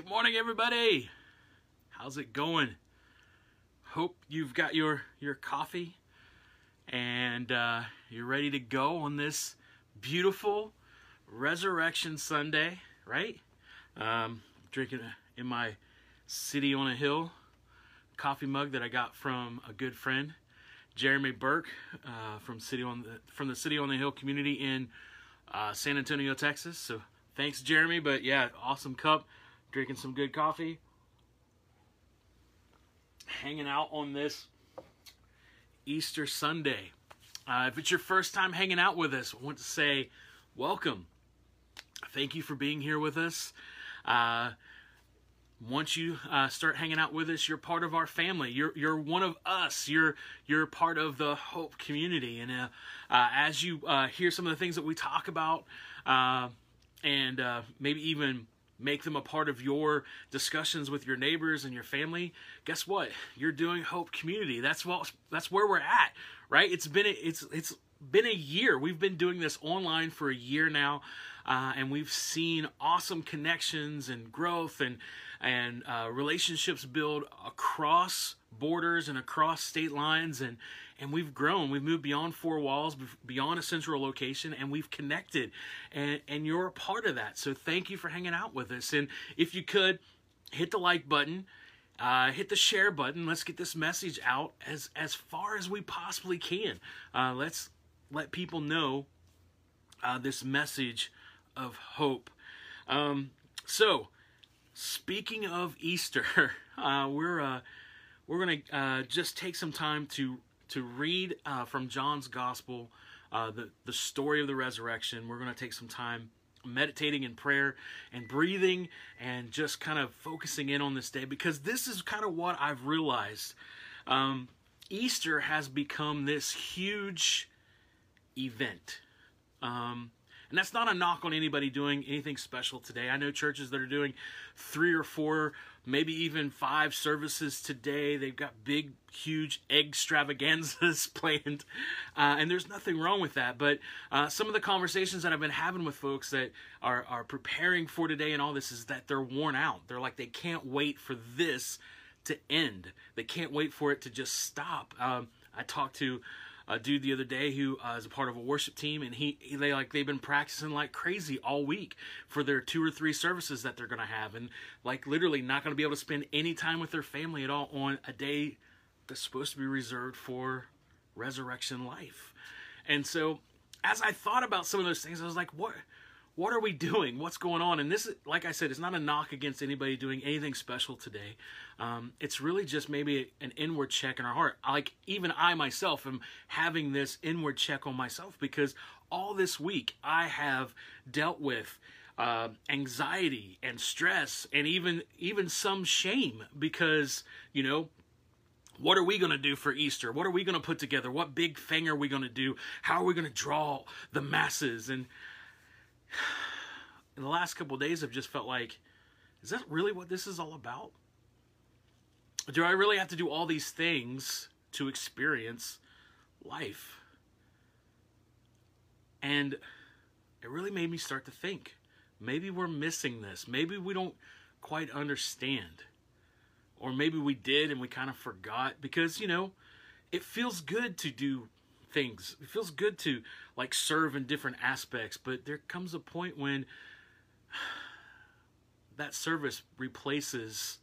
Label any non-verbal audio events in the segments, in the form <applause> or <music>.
Good morning, everybody. How's it going? Hope you've got your your coffee and uh, you're ready to go on this beautiful Resurrection Sunday, right? Um, drinking in my City on a Hill coffee mug that I got from a good friend, Jeremy Burke, uh, from City on the from the City on the Hill community in uh, San Antonio, Texas. So thanks, Jeremy. But yeah, awesome cup. Drinking some good coffee. Hanging out on this Easter Sunday. Uh, if it's your first time hanging out with us, I want to say welcome. Thank you for being here with us. Uh, once you uh, start hanging out with us, you're part of our family. You're you're one of us. You're you're part of the Hope community. And uh, uh, as you uh, hear some of the things that we talk about, uh, and uh, maybe even make them a part of your discussions with your neighbors and your family, guess what? You're doing Hope community. That's what that's where we're at, right? It's been it's it's been a year. We've been doing this online for a year now, and we've seen awesome connections and growth and and uh, relationships build across borders and across state lines and and we've grown. We've moved beyond four walls beyond a central location and we've connected and and you're a part of that. So thank you for hanging out with us. And if you could hit the like button uh, hit the share button. Let's get this message out as as far as we possibly can. Uh, let's let people know uh, this message of hope um, so Speaking of Easter, <laughs> uh, we're uh, we're gonna uh, just take some time to to read uh, from John's Gospel uh, the the story of the resurrection. We're gonna take some time meditating in prayer and breathing and just kind of focusing in on this day because this is kind of what I've realized. Um, Easter has become this huge event. Um, and that's not a knock on anybody doing anything special today. I know churches that are doing three or four, maybe even five services today. They've got big, huge extravaganzas <laughs> planned. Uh, and there's nothing wrong with that. But uh, some of the conversations that I've been having with folks that are, are preparing for today and all this is that they're worn out. They're like, they can't wait for this to end. They can't wait for it to just stop. Um, I talked to a dude the other day who uh, is a part of a worship team, and he, he they like they've been practicing like crazy all week for their two or three services that they're gonna have, and like literally not gonna be able to spend any time with their family at all on a day that's supposed to be reserved for resurrection life. And so, as I thought about some of those things, I was like, what? What are we doing? What's going on? And this, like I said, it's not a knock against anybody doing anything special today. Um, it's really just maybe an inward check in our heart. Like even I myself am having this inward check on myself because all this week I have dealt with uh, anxiety and stress and even even some shame because you know what are we going to do for Easter? What are we going to put together? What big thing are we going to do? How are we going to draw the masses? And in the last couple days, I've just felt like, is that really what this is all about? Do I really have to do all these things to experience life? And it really made me start to think maybe we're missing this. Maybe we don't quite understand. Or maybe we did and we kind of forgot because, you know, it feels good to do things. It feels good to like serve in different aspects, but there comes a point when <sighs> that service replaces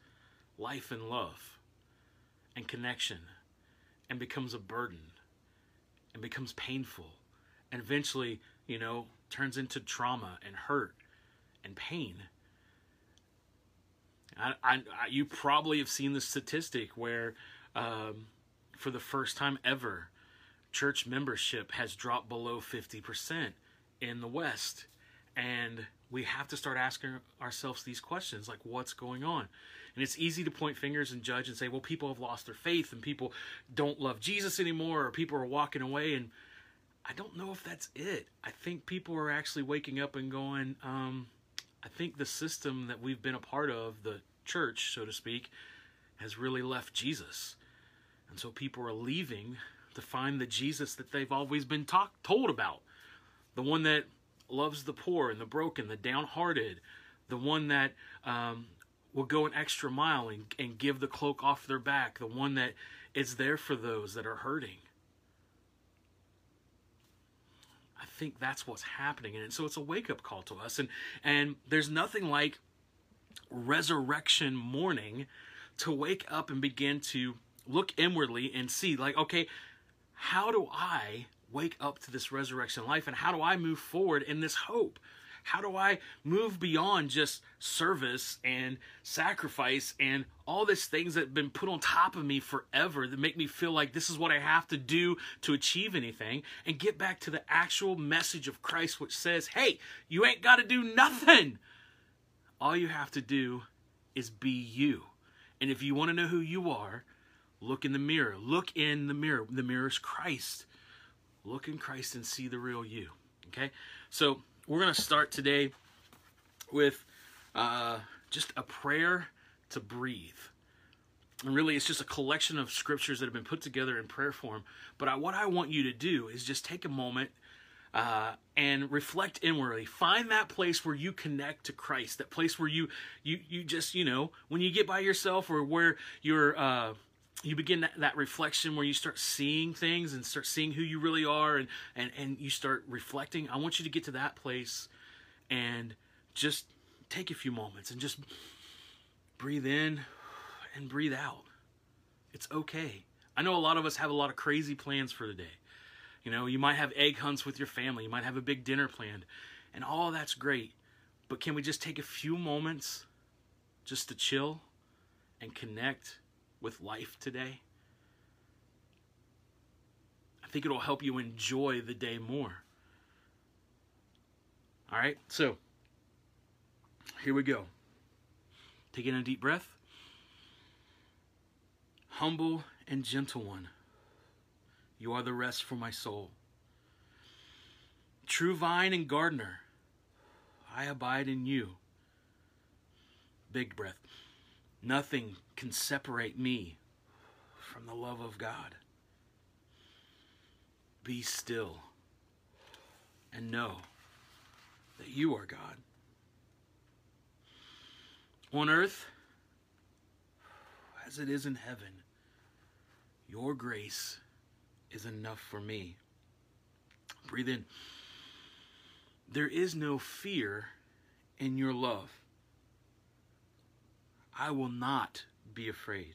life and love and connection and becomes a burden and becomes painful and eventually, you know, turns into trauma and hurt and pain. I, I, I you probably have seen the statistic where, um, for the first time ever, church membership has dropped below 50% in the West. And we have to start asking ourselves these questions like, what's going on? And it's easy to point fingers and judge and say, well, people have lost their faith and people don't love Jesus anymore or people are walking away. And I don't know if that's it. I think people are actually waking up and going, um, I think the system that we've been a part of, the church, so to speak, has really left Jesus. And so people are leaving to find the Jesus that they've always been talk, told about. The one that loves the poor and the broken, the downhearted, the one that um, will go an extra mile and, and give the cloak off their back, the one that is there for those that are hurting. I think that's what's happening. And so it's a wake up call to us. And, and there's nothing like resurrection morning to wake up and begin to look inwardly and see, like, okay, how do I wake up to this resurrection life and how do I move forward in this hope? How do I move beyond just service and sacrifice and all these things that have been put on top of me forever that make me feel like this is what I have to do to achieve anything and get back to the actual message of Christ, which says, hey, you ain't got to do nothing. All you have to do is be you. And if you want to know who you are, look in the mirror. Look in the mirror. The mirror is Christ. Look in Christ and see the real you. Okay? So, we're going to start today with uh, just a prayer to breathe. And really, it's just a collection of scriptures that have been put together in prayer form. But I, what I want you to do is just take a moment uh, and reflect inwardly. Find that place where you connect to Christ. That place where you you you just you know when you get by yourself or where you're. Uh, you begin that, that, reflection where you start seeing things and start seeing who you really are and, and, and you start reflecting. I want you to get to that place and just take a few moments and just breathe in and breathe out. It's okay. I know a lot of us have a lot of crazy plans for the day. You know, you might have egg hunts with your family, you might have a big dinner planned, and all that's great. But can we just take a few moments just to chill and connect? With life today. I think it'll help you enjoy the day more. All right, so here we go. Taking a deep breath. Humble and gentle one, you are the rest for my soul. True vine and gardener, I abide in you. Big breath. Nothing can separate me from the love of God. Be still and know that you are God. On earth, as it is in heaven, your grace is enough for me. Breathe in. There is no fear in your love. I will not be afraid,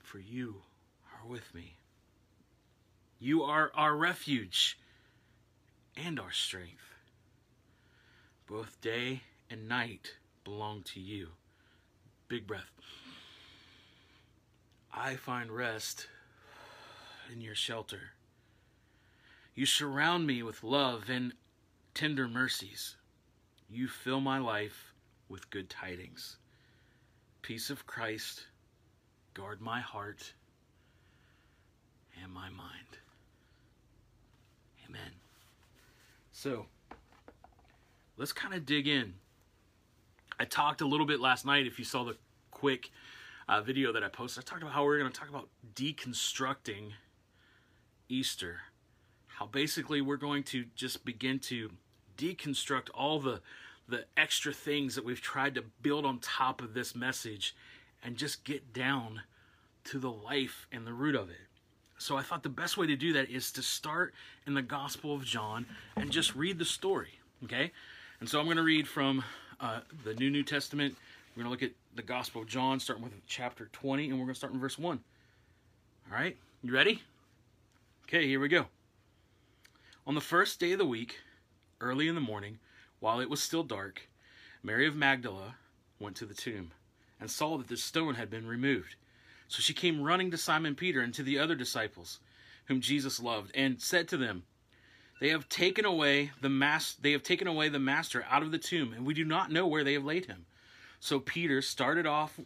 for you are with me. You are our refuge and our strength. Both day and night belong to you. Big breath. I find rest in your shelter. You surround me with love and tender mercies. You fill my life with good tidings peace of Christ guard my heart and my mind. Amen. So, let's kind of dig in. I talked a little bit last night, if you saw the quick uh, video that I posted, I talked about how we're going to talk about deconstructing Easter. How basically we're going to just begin to deconstruct all the the extra things that we've tried to build on top of this message and just get down to the life and the root of it. So I thought the best way to do that is to start in the Gospel of John and just read the story, okay? And so I'm going to read from uh, the New New Testament. We're going to look at the Gospel of John, starting with chapter 20, and we're going to start in verse 1. All right, you ready? Okay, here we go. On the first day of the week, early in the morning, while it was still dark, Mary of Magdala went to the tomb and saw that the stone had been removed. So she came running to Simon Peter and to the other disciples, whom Jesus loved, and said to them, They have taken away the mas- they have taken away the master out of the tomb, and we do not know where they have laid him. So Peter started off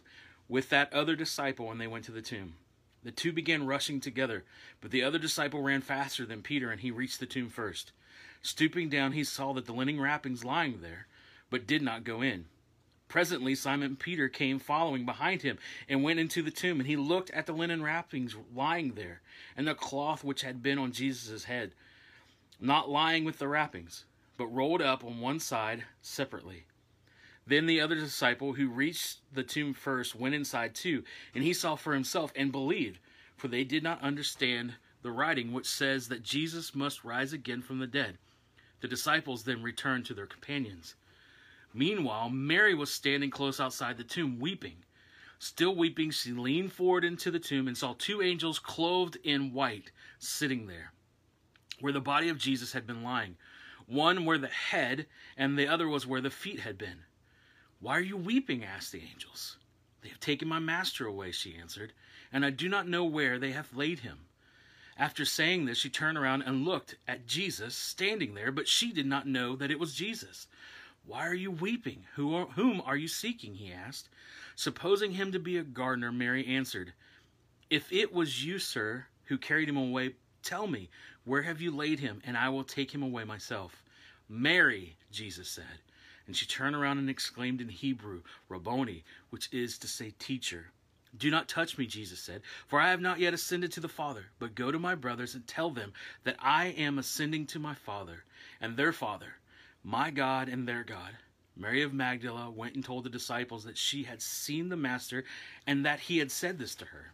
with that other disciple when they went to the tomb. The two began rushing together, but the other disciple ran faster than Peter, and he reached the tomb first. Stooping down, he saw that the linen wrappings lying there, but did not go in. Presently, Simon Peter came following behind him and went into the tomb, and he looked at the linen wrappings lying there, and the cloth which had been on Jesus' head, not lying with the wrappings, but rolled up on one side separately. Then the other disciple who reached the tomb first went inside too, and he saw for himself and believed, for they did not understand the writing which says that Jesus must rise again from the dead. The disciples then returned to their companions. Meanwhile, Mary was standing close outside the tomb, weeping. Still weeping, she leaned forward into the tomb and saw two angels clothed in white sitting there, where the body of Jesus had been lying. One where the head, and the other was where the feet had been. Why are you weeping? asked the angels. They have taken my master away, she answered, and I do not know where they have laid him. After saying this, she turned around and looked at Jesus standing there, but she did not know that it was Jesus. Why are you weeping? Who are, whom are you seeking? he asked. Supposing him to be a gardener, Mary answered, If it was you, sir, who carried him away, tell me, where have you laid him, and I will take him away myself. Mary, Jesus said. And she turned around and exclaimed in Hebrew, Rabboni, which is to say, teacher. Do not touch me, Jesus said, for I have not yet ascended to the Father, but go to my brothers and tell them that I am ascending to my Father and their Father, my God and their God. Mary of Magdala went and told the disciples that she had seen the Master and that he had said this to her.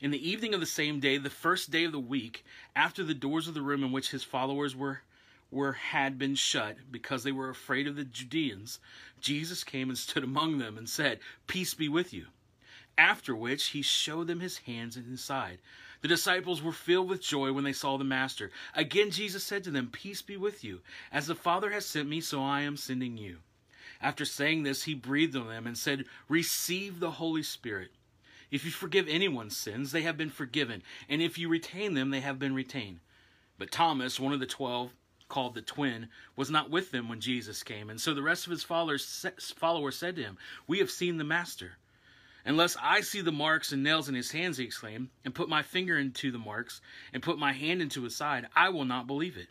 In the evening of the same day, the first day of the week, after the doors of the room in which his followers were were had been shut because they were afraid of the Judeans, Jesus came and stood among them and said, Peace be with you. After which he showed them his hands and his side. The disciples were filled with joy when they saw the Master. Again Jesus said to them, Peace be with you. As the Father has sent me, so I am sending you. After saying this, he breathed on them and said, Receive the Holy Spirit. If you forgive anyone's sins, they have been forgiven, and if you retain them, they have been retained. But Thomas, one of the twelve, called the twin, was not with them when Jesus came. And so the rest of his followers, followers said to him, We have seen the Master. Unless I see the marks and nails in his hands, he exclaimed, and put my finger into the marks, and put my hand into his side, I will not believe it.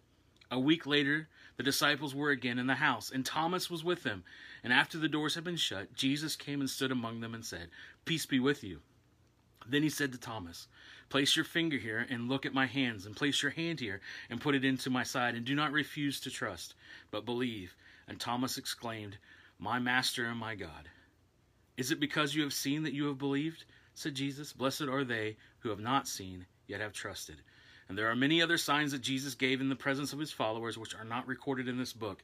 A week later, the disciples were again in the house, and Thomas was with them. And after the doors had been shut, Jesus came and stood among them and said, Peace be with you. Then he said to Thomas, Place your finger here and look at my hands, and place your hand here and put it into my side, and do not refuse to trust, but believe. And Thomas exclaimed, My Master and my God. Is it because you have seen that you have believed? said Jesus. Blessed are they who have not seen, yet have trusted. And there are many other signs that Jesus gave in the presence of his followers, which are not recorded in this book.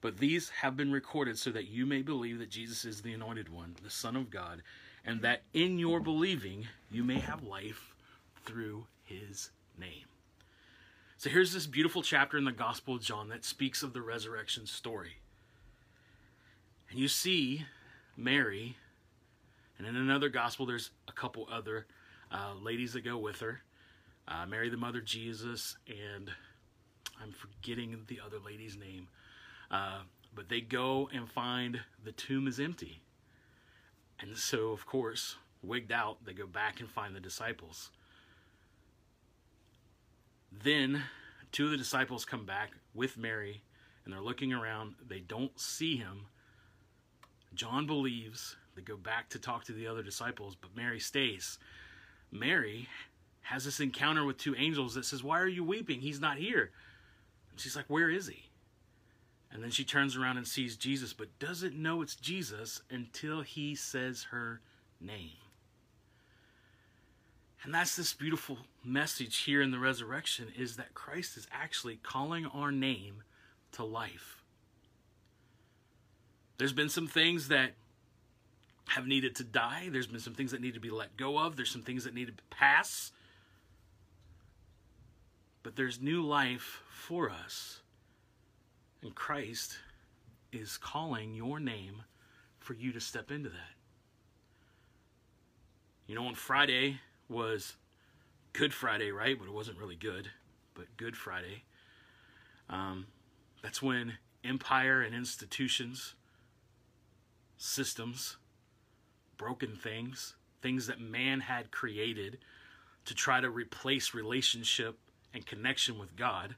But these have been recorded so that you may believe that Jesus is the anointed one, the Son of God, and that in your believing you may have life through his name. So here's this beautiful chapter in the Gospel of John that speaks of the resurrection story. And you see Mary, and in another gospel, there's a couple other uh, ladies that go with her uh, Mary, the mother Jesus, and I'm forgetting the other lady's name. Uh, but they go and find the tomb is empty. And so, of course, wigged out, they go back and find the disciples. Then two of the disciples come back with Mary and they're looking around. They don't see him. John believes. They go back to talk to the other disciples, but Mary stays. Mary has this encounter with two angels that says, Why are you weeping? He's not here. And she's like, Where is he? And then she turns around and sees Jesus, but doesn't know it's Jesus until he says her name. And that's this beautiful message here in the resurrection is that Christ is actually calling our name to life. There's been some things that have needed to die. There's been some things that need to be let go of. There's some things that need to pass. But there's new life for us. And Christ is calling your name for you to step into that. You know, on Friday, was Good Friday, right? But it wasn't really good, but Good Friday. Um, that's when empire and institutions, systems, broken things, things that man had created to try to replace relationship and connection with God,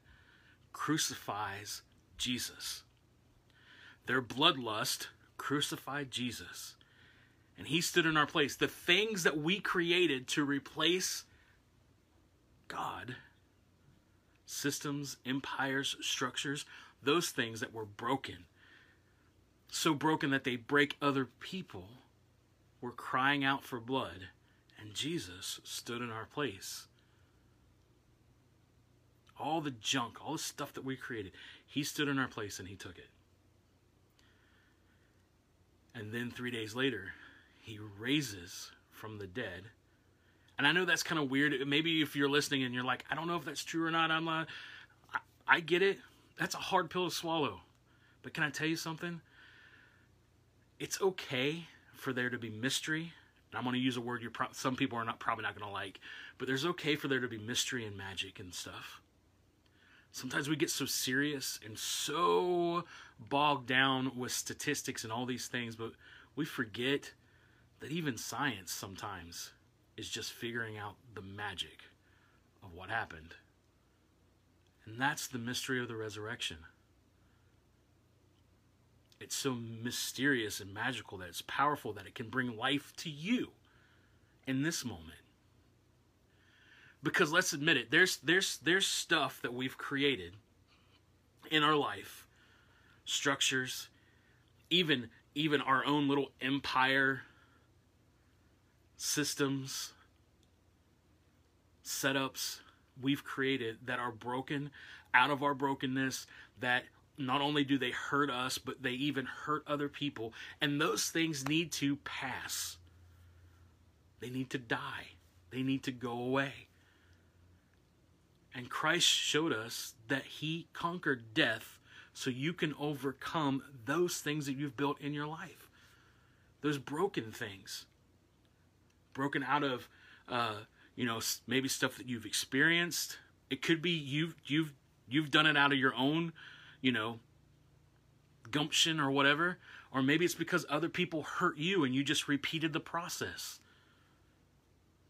crucifies Jesus. Their bloodlust crucified Jesus and he stood in our place. The things that we created to replace God, systems, empires, structures, those things that were broken, so broken that they break other people were crying out for blood, and Jesus stood in our place. All the junk, all the stuff that we created, he stood in our place and he took it. And then three days later, he raises from the dead. And I know that's kind of weird. Maybe if you're listening and you're like, I don't know if that's true or not, I'm. I, I get it. That's a hard pill to swallow. But can I tell you something? It's okay for there to be mystery. And I'm going to use a word you're pro- some people are not probably not going to like, but there's okay for there to be mystery and magic and stuff. Sometimes we get so serious and so bogged down with statistics and all these things, but we forget that even science sometimes is just figuring out the magic of what happened. And that's the mystery of the resurrection. It's so mysterious and magical that it's powerful that it can bring life to you in this moment. Because let's admit it, there's there's there's stuff that we've created in our life, structures, even even our own little empire systems, setups we've created that are broken out of our brokenness that not only do they hurt us, but they even hurt other people. And those things need to pass. They need to die. They need to go away. And Christ showed us that He conquered death so you can overcome those things that you've built in your life. Those broken things. Broken out of, uh, you know, maybe stuff that you've experienced. It could be you've you've you've done it out of your own you know, gumption or whatever. Or maybe it's because other people hurt you and you just repeated the process.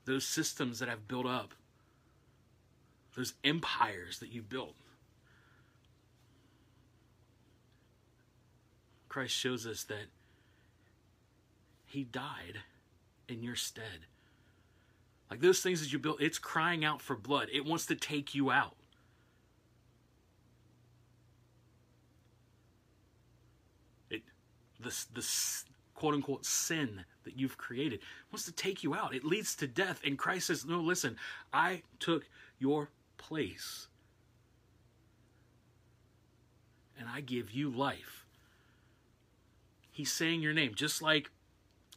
Those systems that have built up, those empires that you've built. Christ shows us that He died in your stead. Like those things that you built, it's crying out for blood. It wants to take you out. This this quote unquote sin that you've created wants to take you out. It leads to death. And Christ says, No, listen, I took your place. And I give you life. He's saying your name, just like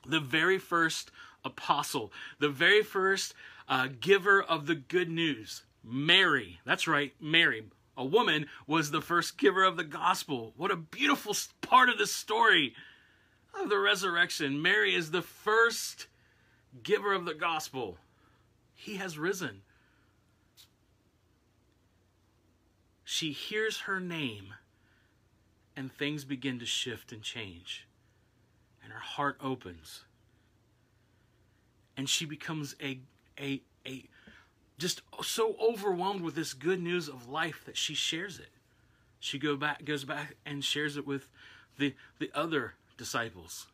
the very first apostle, the very first uh, giver of the good news, Mary. That's right, Mary a woman was the first giver of the gospel. What a beautiful part of the story of the resurrection. Mary is the first giver of the gospel. He has risen. She hears her name, and things begin to shift and change. And her heart opens. And she becomes a, a, a just so overwhelmed with this good news of life that she shares it. She go back, goes back and shares it with the, the other disciples.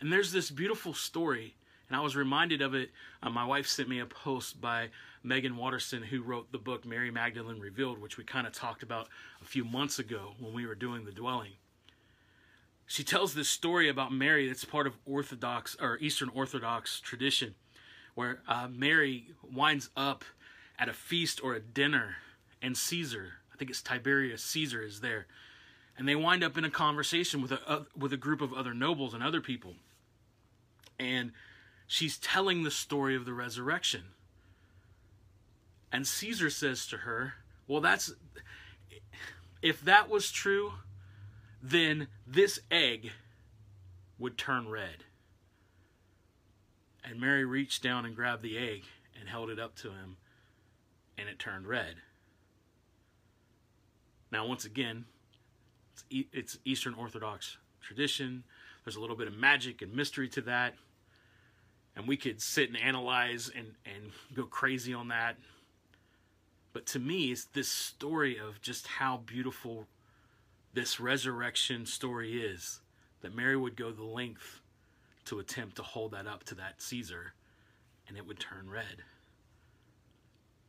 And there's this beautiful story, and I was reminded of it. Uh, my wife sent me a post by Meggan Watterson, who wrote the book Mary Magdalene Revealed, which we kind of talked about a few months ago when we were doing the dwelling. She tells this story about Mary that's part of Orthodox or Eastern Orthodox tradition where uh, Mary winds up at a feast or a dinner, and Caesar, I think it's Tiberius Caesar, is there, and they wind up in a conversation with a uh, with a group of other nobles and other people, and she's telling the story of the resurrection. And Caesar says to her, "Well, that's if that was true, then this egg would turn red." And Mary reached down and grabbed the egg and held it up to him, and it turned red. Now, once again, it's, Eastern Orthodox tradition. There's a little bit of magic and mystery to that. And we could sit and analyze and, and go crazy on that. But to me, it's this story of just how beautiful this resurrection story is. That Mary would go the length to attempt to hold that up to that Caesar, and it would turn red.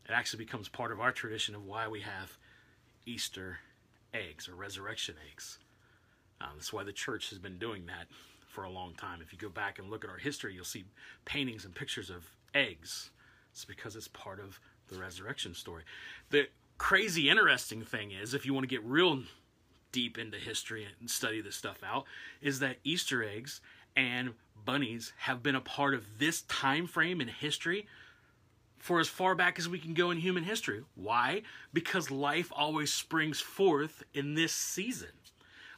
It actually becomes part of our tradition of why we have Easter eggs or resurrection eggs. Uh, that's why the church has been doing that for a long time. If you go back and look at our history, you'll see paintings and pictures of eggs. It's because it's part of the resurrection story. The crazy interesting thing is, if you want to get real deep into history and study this stuff out, is that Easter eggs and bunnies have been a part of this time frame in history for as far back as we can go in human history. Why? Because life always springs forth in this season.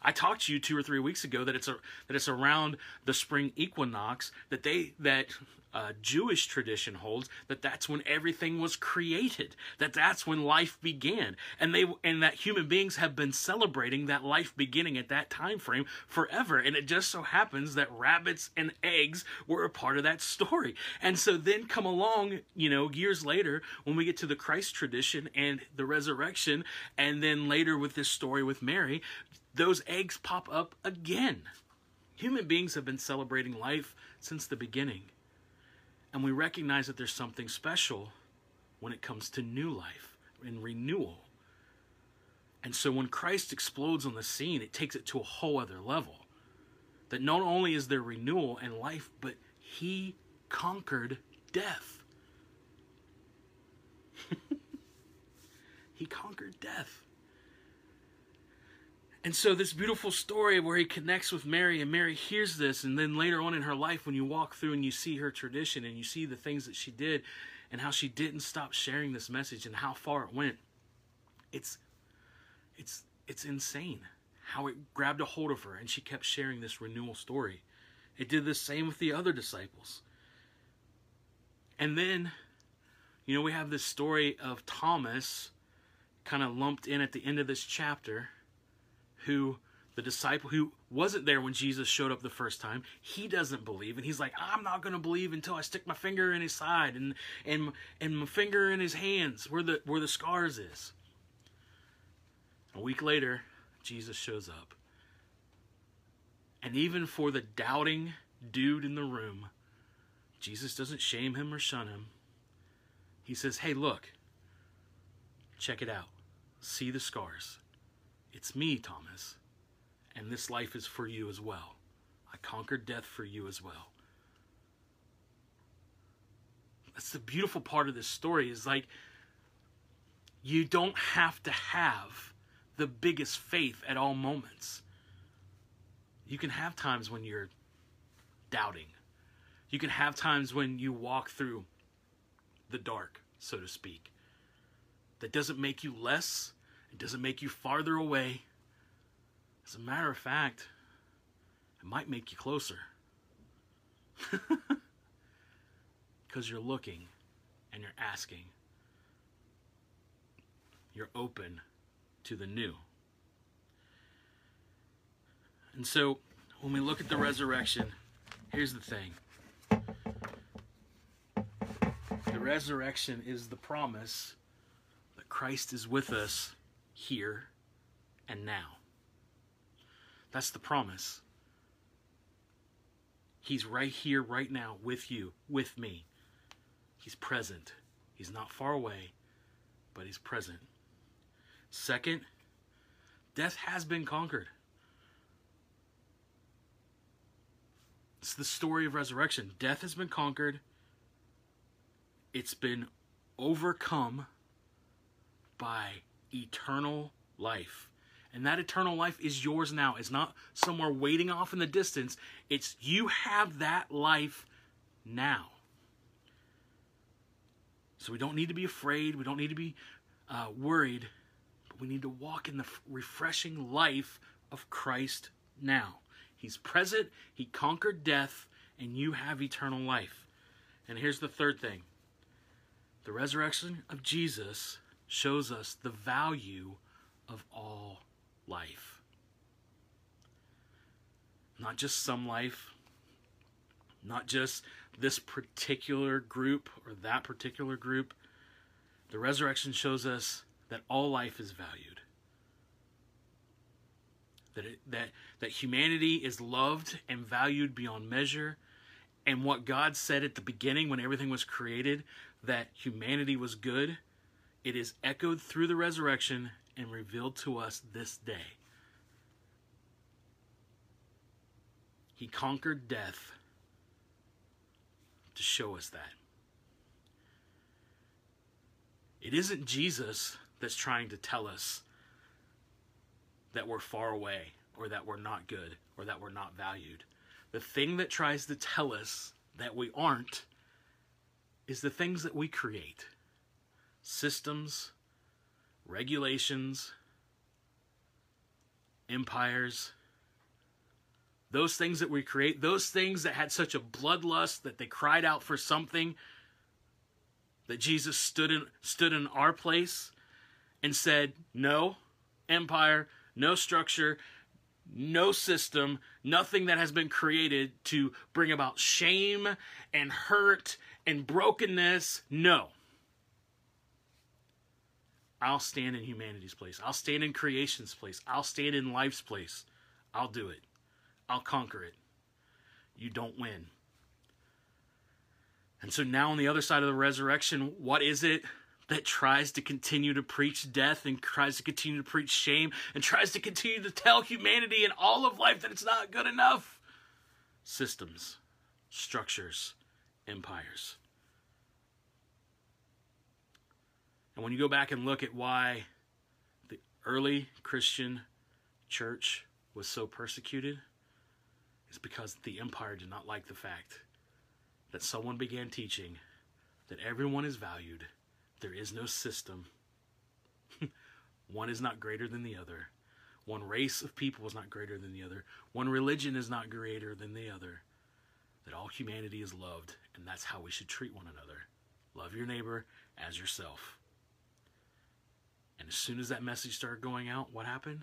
I talked to you two or three weeks ago that it's a that it's around the spring equinox that they that uh, Jewish tradition holds that that's when everything was created, that that's when life began, and they and that human beings have been celebrating that life beginning at that time frame forever. And it just so happens that rabbits and eggs were a part of that story. And so then come along, you know, years later when we get to the Christ tradition and the resurrection, and then later with this story with Mary, those eggs pop up again. Human beings have been celebrating life since the beginning. And we recognize that there's something special when it comes to new life and renewal. And so when Christ explodes on the scene, it takes it to a whole other level. That not only is there renewal and life, but he conquered death. <laughs> he conquered death. And so this beautiful story where he connects with Mary and Mary hears this and then later on in her life when you walk through and you see her tradition and you see the things that she did and how she didn't stop sharing this message and how far it went. It's it's it's insane how it grabbed a hold of her and she kept sharing this renewal story. It did the same with the other disciples. And then you know we have this story of Thomas kind of lumped in at the end of this chapter who the disciple who wasn't there when Jesus showed up the first time, he doesn't believe, and he's like, "I'm not going to believe until I stick my finger in his side and and and my finger in his hands where the where the scars is." A week later, Jesus shows up, and even for the doubting dude in the room, Jesus doesn't shame him or shun him. He says, "Hey, look, check it out. See the scars." It's me, Thomas, and this life is for you as well. I conquered death for you as well. That's the beautiful part of this story is like you don't have to have the biggest faith at all moments. You can have times when you're doubting. You can have times when you walk through the dark, so to speak. That doesn't make you less it doesn't make you farther away. As a matter of fact, it might make you closer. <laughs> Because you're looking and you're asking. You're open to the new. And so, when we look at the resurrection, here's the thing the resurrection is the promise that Christ is with us here and now. That's the promise. He's right here, right now, with you, with me. He's present. He's not far away, but he's present. Second, death has been conquered. It's the story of resurrection. Death has been conquered, it's been overcome by eternal life. And that eternal life is yours now. It's not somewhere waiting off in the distance. It's you have that life now. So we don't need to be afraid. We don't need to be uh, worried. But we need to walk in the refreshing life of Christ now. He's present, He conquered death, and you have eternal life. And here's the third thing the resurrection of Jesus shows us the value of all life. Not just some life, not just this particular group or that particular group. The resurrection shows us that all life is valued. That, it, that, that humanity is loved and valued beyond measure. And what God said at the beginning when everything was created, that humanity was good, it is echoed through the resurrection and revealed to us this day. He conquered death to show us that. It isn't Jesus that's trying to tell us that we're far away or that we're not good or that we're not valued. The thing that tries to tell us that we aren't is the things that we create systems, regulations, empires. Those things that we create, those things that had such a bloodlust that they cried out for something, that Jesus stood in, stood in our place and said, No empire, no structure, no system, nothing that has been created to bring about shame and hurt and brokenness. No. I'll stand in humanity's place. I'll stand in creation's place. I'll stand in life's place. I'll do it. I'll conquer it. You don't win. And so now on the other side of the resurrection, what is it that tries to continue to preach death and tries to continue to preach shame and tries to continue to tell humanity and all of life that it's not good enough? Systems, structures, empires. And when you go back and look at why the early Christian church was so persecuted, it's because the empire did not like the fact that someone began teaching that everyone is valued, there is no system, <laughs> one is not greater than the other, one race of people is not greater than the other, one religion is not greater than the other, that all humanity is loved, and that's how we should treat one another. Love your neighbor as yourself. And as soon as that message started going out, what happened?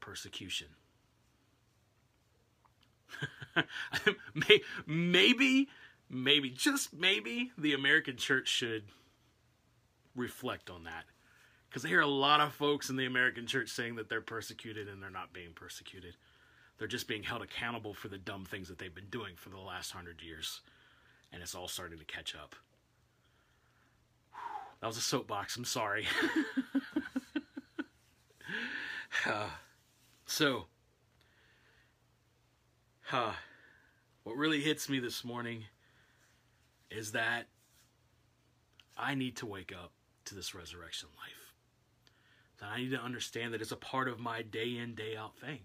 Persecution. <laughs> maybe, maybe, just maybe, the American church should reflect on that. Because I hear a lot of folks in the American church saying that they're persecuted and they're not being persecuted. They're just being held accountable for the dumb things that they've been doing for the last hundred years. And it's all starting to catch up. That was a soapbox. I'm sorry. <laughs> uh, so, uh, what really hits me this morning is that I need to wake up to this resurrection life. That I need to understand that it's a part of my day in, day out thing.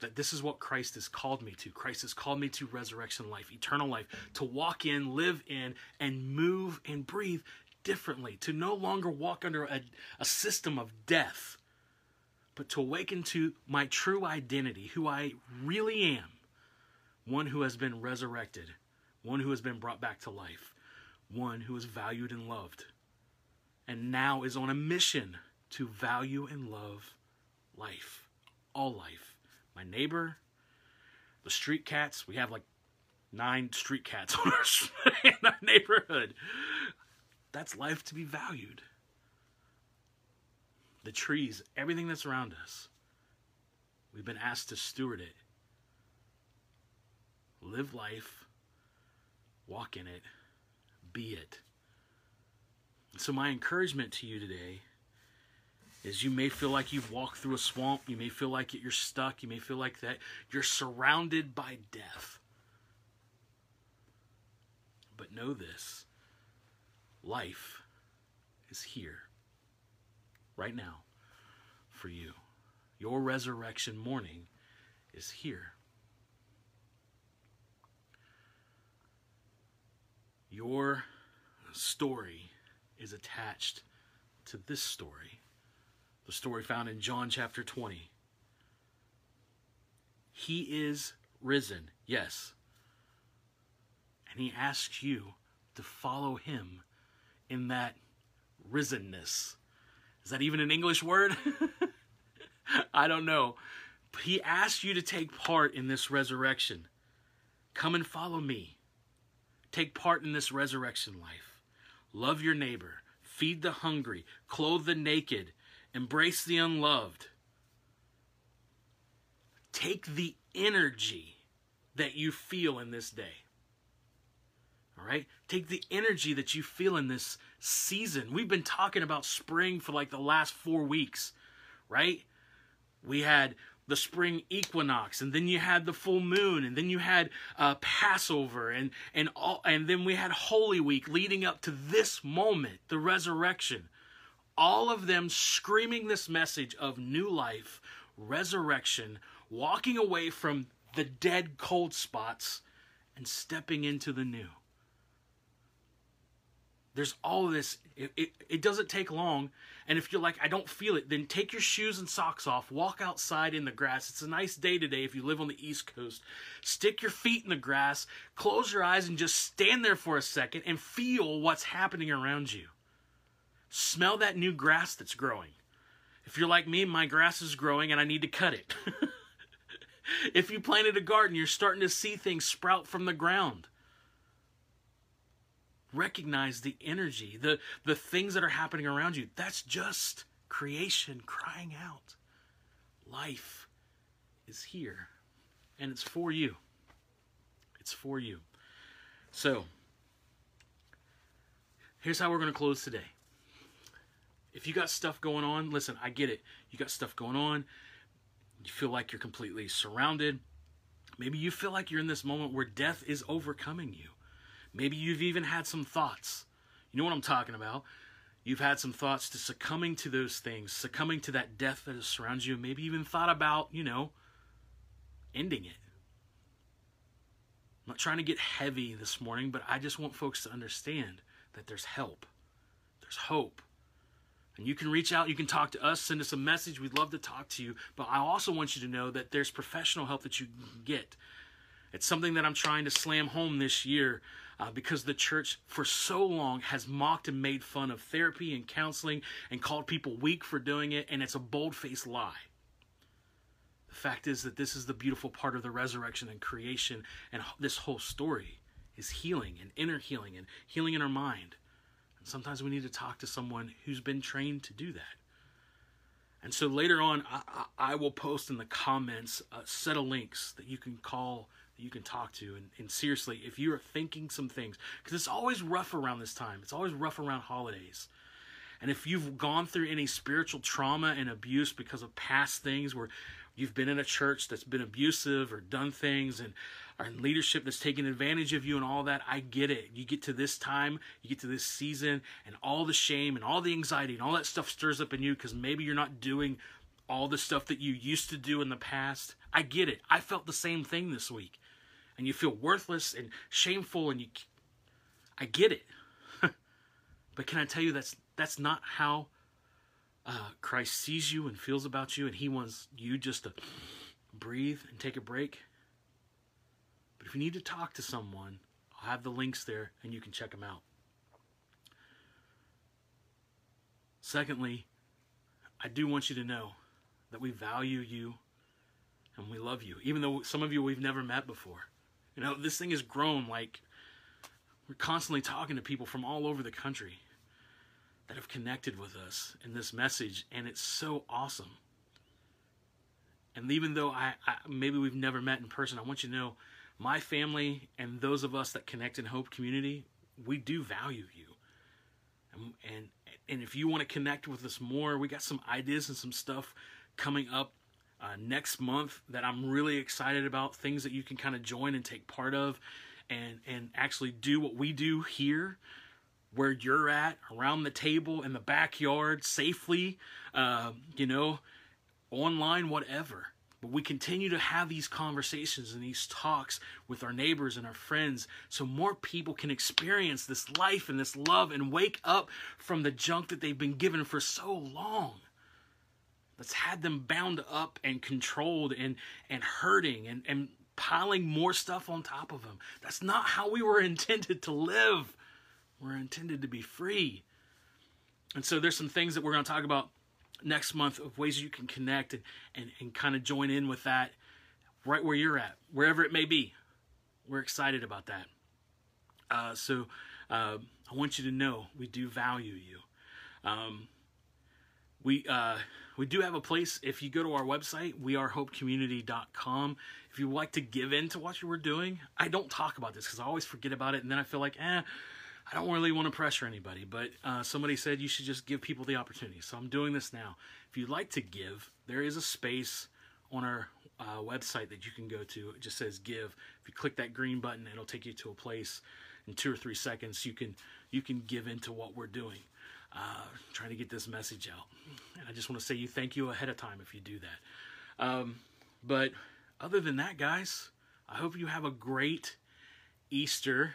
That this is what Christ has called me to. Christ has called me to resurrection life, eternal life, to walk in, live in, and move and breathe differently, to no longer walk under a, a system of death, but to awaken to my true identity, who I really am one who has been resurrected, one who has been brought back to life, one who is valued and loved, and now is on a mission to value and love life, all life. My neighbor, the street cats, we have like nine street cats <laughs> <laughs> in our neighborhood. That's life to be valued. The trees, everything that's around us, we've been asked to steward it live life, walk in it, be it. So, my encouragement to you today is you may feel like you've walked through a swamp, you may feel like you're stuck, you may feel like that you're surrounded by death. But know this life is here right now for you. Your resurrection morning is here. Your story is attached to this story, the story found in John chapter 20. He is risen, yes. And he asks you to follow him in that risenness. Is that even an English word? <laughs> I don't know. But he asks you to take part in this resurrection. Come and follow me. Take part in this resurrection life. Love your neighbor. Feed the hungry. Clothe the naked. Embrace the unloved. Take the energy that you feel in this day. All right? Take the energy that you feel in this season. We've been talking about spring for like the last four weeks, right? We had the spring equinox and then you had the full moon and then you had uh, passover and and all and then we had holy week leading up to this moment the resurrection all of them screaming this message of new life resurrection walking away from the dead cold spots and stepping into the new there's all this it, it, it, doesn't take long. And if you're like i don't feel it then take your shoes and socks off walk outside in the grass. It's a nice day today if you live on the east coast. Stick your feet in the grass close your eyes and just stand there for a second and feel what's happening around you. Smell that new grass that's growing. If you're like me my grass is growing and i need to cut it. <laughs> If you planted a garden you're starting to see things sprout from the ground recognize the energy, the, the things that are happening around you. That's just creation crying out. Life is here, and it's for you. It's for you. So, here's how we're going to close today. If you got stuff going on, listen, I get it. You got stuff going on. You feel like you're completely surrounded. Maybe you feel like you're in this moment where death is overcoming you. Maybe you've even had some thoughts. You know what I'm talking about. You've had some thoughts to succumbing to those things, succumbing to that death that surrounds you, maybe even thought about, you know, ending it. I'm not trying to get heavy this morning, but I just want folks to understand that there's help. There's hope. And you can reach out, you can talk to us, send us a message. We'd love to talk to you. But I also want you to know that there's professional help that you can get. It's something that I'm trying to slam home this year uh, because the church for so long has mocked and made fun of therapy and counseling and called people weak for doing it, and it's a bold faced lie. The fact is that this is the beautiful part of the resurrection and creation, and this whole story is healing and inner healing and healing in our mind. And sometimes we need to talk to someone who's been trained to do that. And so later on, I, I, will post in the comments a set of links that you can call you can talk to. And, and seriously, if you are thinking some things, because it's always rough around this time, it's always rough around holidays. And if you've gone through any spiritual trauma and abuse because of past things where you've been in a church that's been abusive or done things and or leadership that's taken advantage of you and all that, I get it. You get to this time, you get to this season, and all the shame and all the anxiety and all that stuff stirs up in you because maybe you're not doing all the stuff that you used to do in the past. I get it. I felt the same thing this week and you feel worthless and shameful and you I get it. <laughs> but can I tell you that's that's not how uh, Christ sees you and feels about you and he wants you just to breathe and take a break. But if you need to talk to someone, I'll have the links there and you can check them out. Secondly, I do want you to know that we value you and we love you, even though some of you we've never met before. You know, this thing has grown like we're constantly talking to people from all over the country that have connected with us in this message, and it's so awesome. And even though I, I, maybe we've never met in person, I want you to know my family and those of us that connect in Hope Community, we do value you. And and, and if you want to connect with us more, we got some ideas and some stuff coming up uh, next month that I'm really excited about. Things that you can kind of join and take part of, and and actually do what we do here, where you're at, around the table in the backyard, safely, uh, you know, online, whatever. But we continue to have these conversations and these talks with our neighbors and our friends so more people can experience this life and this love and wake up from the junk that they've been given for so long that's had them bound up and controlled and and hurting and and piling more stuff on top of them. That's not how we were <laughs> intended to live. We're intended to be free. And so there's some things that we're going to talk about next month of ways you can connect and, and, and kind of join in with that right where you're at, wherever it may be. We're excited about that. Uh, so uh, I want you to know we do value you. Um, we uh, we do have a place if you go to our website wearehopecommunity.com if you like to give in to what we're doing i don't talk about this because i always forget about it and then i feel like eh i don't really want to pressure anybody but uh, somebody said you should just give people the opportunity so i'm doing this now if you'd like to give there is a space on our uh, website that you can go to. It just says give. If you click that green button, it'll take you to a place in two or three seconds. You can you can give into what we're doing, uh, trying to get this message out. And I just want to say you thank you ahead of time if you do that. Um, but other than that, guys, I hope you have a great Easter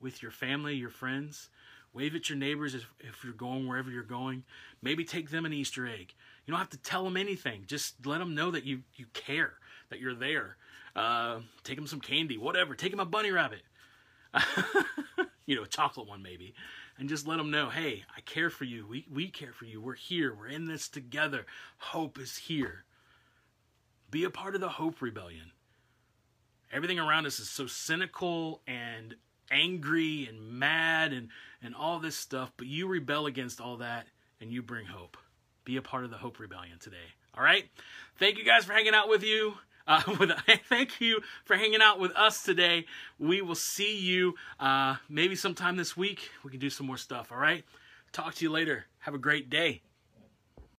with your family, your friends. Wave at your neighbors if, if you're going wherever you're going. Maybe take them an Easter egg. You don't have to tell them anything. Just let them know that you, you care, that you're there. Uh, take them some candy, whatever. Take them a bunny rabbit. <laughs> you know, a chocolate one maybe. And just let them know, hey, I care for you. We, we care for you. We're here. We're in this together. Hope is here. Be a part of the Hope Rebellion. Everything around us is so cynical and angry and mad and, and all this stuff, but you rebel against all that and you bring hope. Be a part of the Hope Rebellion today. All right? Thank you guys for hanging out with you. Uh, <laughs> with, <laughs> thank you for hanging out with us today. We will see you uh, maybe sometime this week. We can do some more stuff. All right? Talk to you later. Have a great day.